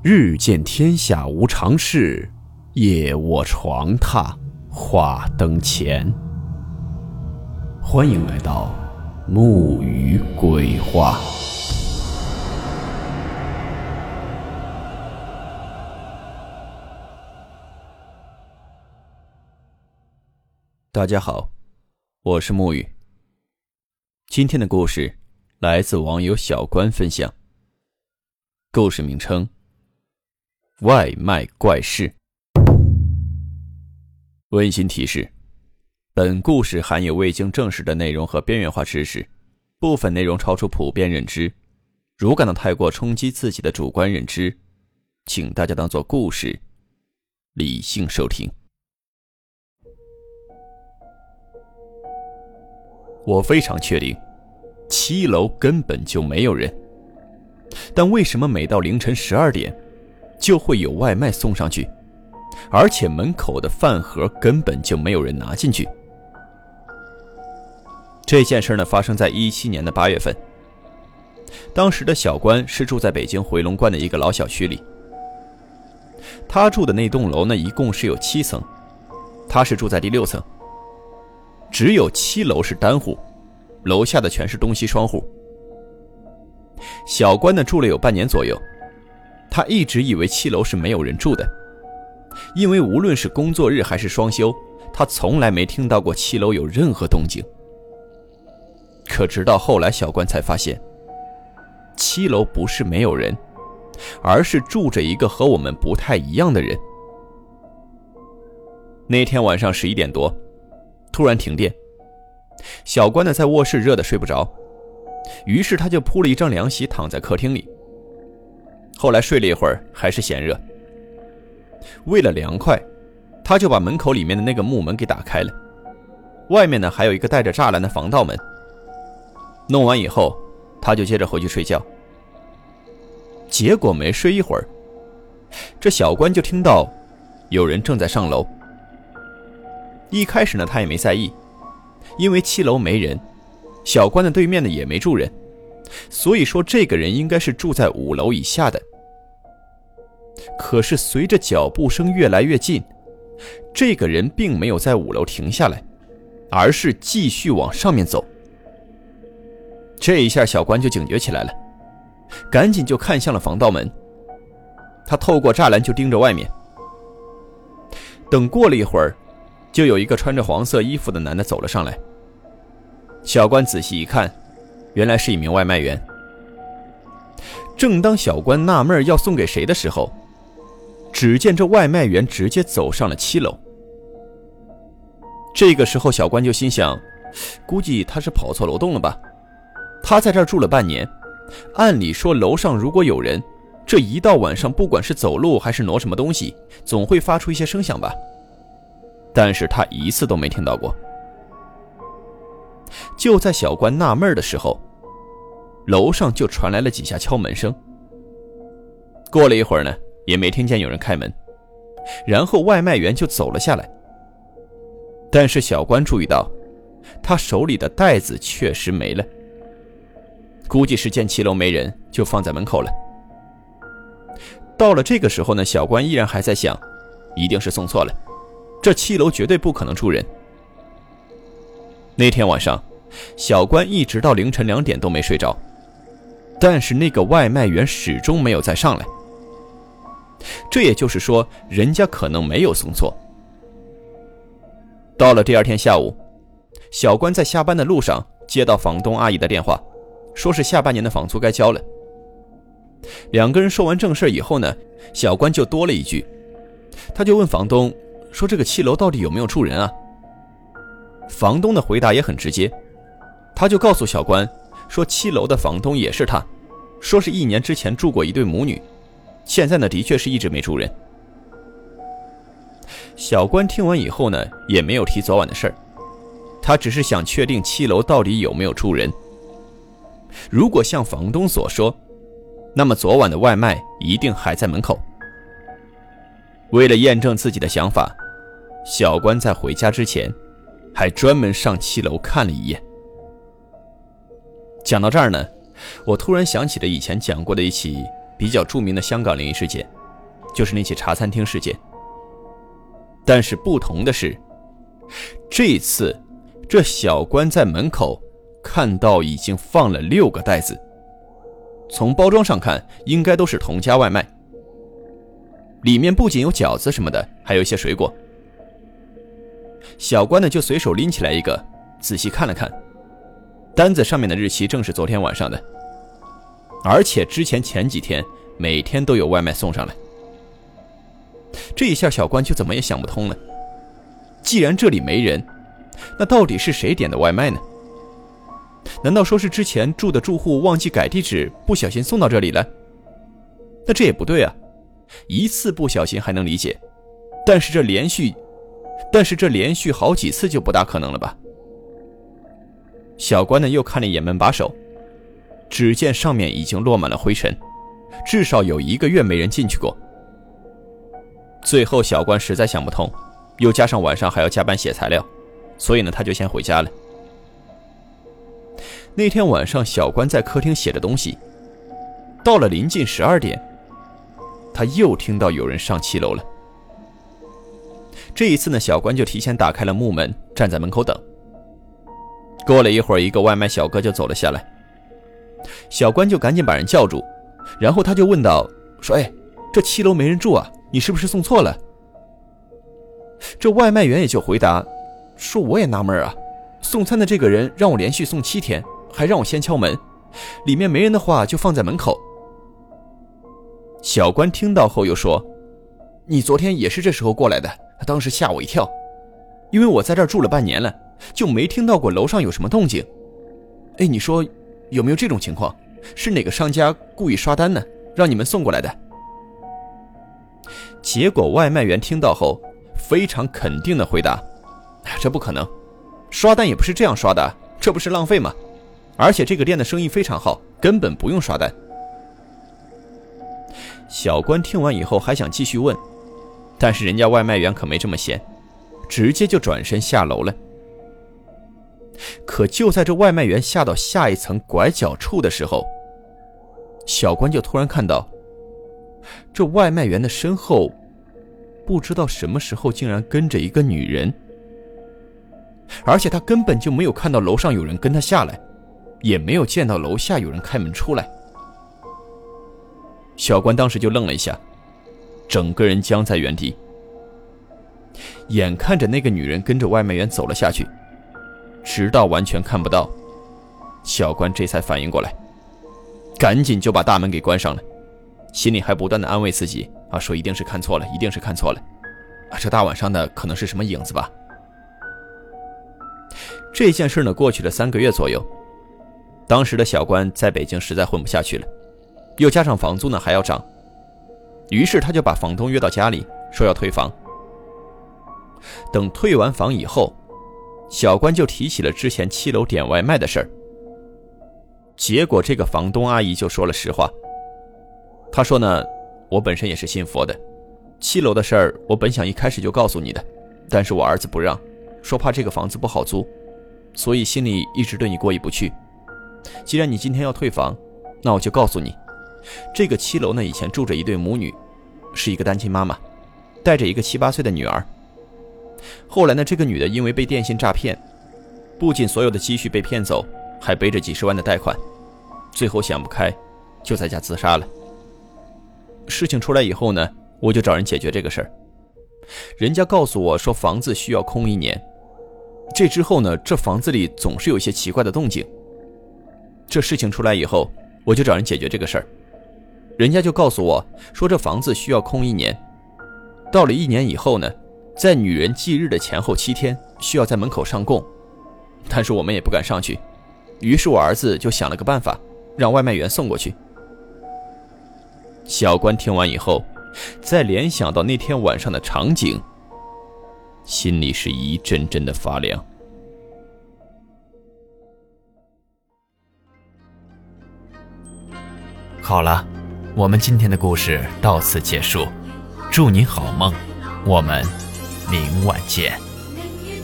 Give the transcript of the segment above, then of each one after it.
日见天下无常事，夜卧床榻话灯前。欢迎来到木鱼鬼话。大家好，我是木鱼。今天的故事来自网友小关分享。故事名称。外卖怪事。温馨提示：本故事含有未经证实的内容和边缘化知识，部分内容超出普遍认知。如感到太过冲击自己的主观认知，请大家当做故事，理性收听。我非常确定，七楼根本就没有人。但为什么每到凌晨十二点？就会有外卖送上去，而且门口的饭盒根本就没有人拿进去。这件事呢，发生在一七年的八月份。当时的小关是住在北京回龙观的一个老小区里。他住的那栋楼呢，一共是有七层，他是住在第六层。只有七楼是单户，楼下的全是东西双户。小关呢，住了有半年左右。他一直以为七楼是没有人住的，因为无论是工作日还是双休，他从来没听到过七楼有任何动静。可直到后来，小关才发现，七楼不是没有人，而是住着一个和我们不太一样的人。那天晚上十一点多，突然停电，小关呢在卧室热得睡不着，于是他就铺了一张凉席躺在客厅里。后来睡了一会儿，还是嫌热。为了凉快，他就把门口里面的那个木门给打开了。外面呢还有一个带着栅栏的防盗门。弄完以后，他就接着回去睡觉。结果没睡一会儿，这小关就听到有人正在上楼。一开始呢，他也没在意，因为七楼没人，小关的对面呢也没住人，所以说这个人应该是住在五楼以下的。可是随着脚步声越来越近，这个人并没有在五楼停下来，而是继续往上面走。这一下，小关就警觉起来了，赶紧就看向了防盗门。他透过栅栏就盯着外面。等过了一会儿，就有一个穿着黄色衣服的男的走了上来。小关仔细一看，原来是一名外卖员。正当小关纳闷要送给谁的时候，只见这外卖员直接走上了七楼。这个时候，小关就心想，估计他是跑错楼栋了吧？他在这儿住了半年，按理说楼上如果有人，这一到晚上，不管是走路还是挪什么东西，总会发出一些声响吧？但是他一次都没听到过。就在小关纳闷的时候，楼上就传来了几下敲门声。过了一会儿呢。也没听见有人开门，然后外卖员就走了下来。但是小关注意到，他手里的袋子确实没了，估计是见七楼没人，就放在门口了。到了这个时候呢，小关依然还在想，一定是送错了，这七楼绝对不可能住人。那天晚上，小关一直到凌晨两点都没睡着，但是那个外卖员始终没有再上来。这也就是说，人家可能没有送错。到了第二天下午，小关在下班的路上接到房东阿姨的电话，说是下半年的房租该交了。两个人说完正事以后呢，小关就多了一句，他就问房东说：“这个七楼到底有没有住人啊？”房东的回答也很直接，他就告诉小关说：“七楼的房东也是他，说是一年之前住过一对母女。”现在呢，的确是一直没住人。小关听完以后呢，也没有提昨晚的事儿，他只是想确定七楼到底有没有住人。如果像房东所说，那么昨晚的外卖一定还在门口。为了验证自己的想法，小关在回家之前，还专门上七楼看了一眼。讲到这儿呢，我突然想起了以前讲过的一起。比较著名的香港灵异事件，就是那起茶餐厅事件。但是不同的是，这次这小关在门口看到已经放了六个袋子，从包装上看应该都是同家外卖。里面不仅有饺子什么的，还有一些水果。小关呢就随手拎起来一个，仔细看了看，单子上面的日期正是昨天晚上的，而且之前前几天每天都有外卖送上来。这一下小关就怎么也想不通了，既然这里没人，那到底是谁点的外卖呢？难道说是之前住的住户忘记改地址，不小心送到这里了？那这也不对啊。一次不小心还能理解，但是这连续，但是这连续好几次就不大可能了吧？小关呢又看了一眼门把手，只见上面已经落满了灰尘，至少有一个月没人进去过。最后小关实在想不通，又加上晚上还要加班写材料，所以呢他就先回家了。那天晚上小关在客厅写着东西，到了临近十二点。他又听到有人上七楼了。这一次呢，小关就提前打开了木门，站在门口等。过了一会儿，一个外卖小哥就走了下来。小关就赶紧把人叫住，然后他就问道：“说，哎，这七楼没人住啊？你是不是送错了？”这外卖员也就回答：“说我也纳闷啊，送餐的这个人让我连续送七天，还让我先敲门，里面没人的话就放在门口。”小关听到后又说：“你昨天也是这时候过来的，当时吓我一跳，因为我在这儿住了半年了，就没听到过楼上有什么动静。哎，你说有没有这种情况？是哪个商家故意刷单呢，让你们送过来的？”结果外卖员听到后非常肯定的回答：“这不可能，刷单也不是这样刷的，这不是浪费吗？而且这个店的生意非常好，根本不用刷单。”小关听完以后还想继续问，但是人家外卖员可没这么闲，直接就转身下楼了。可就在这外卖员下到下一层拐角处的时候，小关就突然看到，这外卖员的身后，不知道什么时候竟然跟着一个女人，而且他根本就没有看到楼上有人跟他下来，也没有见到楼下有人开门出来。小关当时就愣了一下，整个人僵在原地。眼看着那个女人跟着外卖员走了下去，直到完全看不到，小关这才反应过来，赶紧就把大门给关上了，心里还不断的安慰自己啊，说一定是看错了，一定是看错了，啊，这大晚上的可能是什么影子吧。这件事呢，过去了三个月左右，当时的小关在北京实在混不下去了。又加上房租呢还要涨，于是他就把房东约到家里，说要退房。等退完房以后，小关就提起了之前七楼点外卖的事儿。结果这个房东阿姨就说了实话，她说呢，我本身也是信佛的，七楼的事儿我本想一开始就告诉你的，但是我儿子不让，说怕这个房子不好租，所以心里一直对你过意不去。既然你今天要退房，那我就告诉你。这个七楼呢，以前住着一对母女，是一个单亲妈妈，带着一个七八岁的女儿。后来呢，这个女的因为被电信诈骗，不仅所有的积蓄被骗走，还背着几十万的贷款，最后想不开，就在家自杀了。事情出来以后呢，我就找人解决这个事儿。人家告诉我说，房子需要空一年。这之后呢，这房子里总是有一些奇怪的动静。这事情出来以后，我就找人解决这个事儿。人家就告诉我说，这房子需要空一年，到了一年以后呢，在女人忌日的前后七天，需要在门口上供。但是我们也不敢上去，于是我儿子就想了个办法，让外卖员送过去。小关听完以后，再联想到那天晚上的场景，心里是一阵阵的发凉。好了。我们今天的故事到此结束，祝您好梦，我们明晚见。月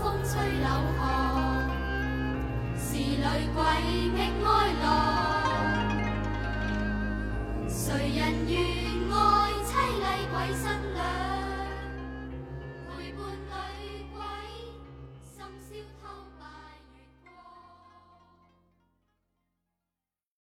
光吹柳鬼谁人愿爱凄厉鬼新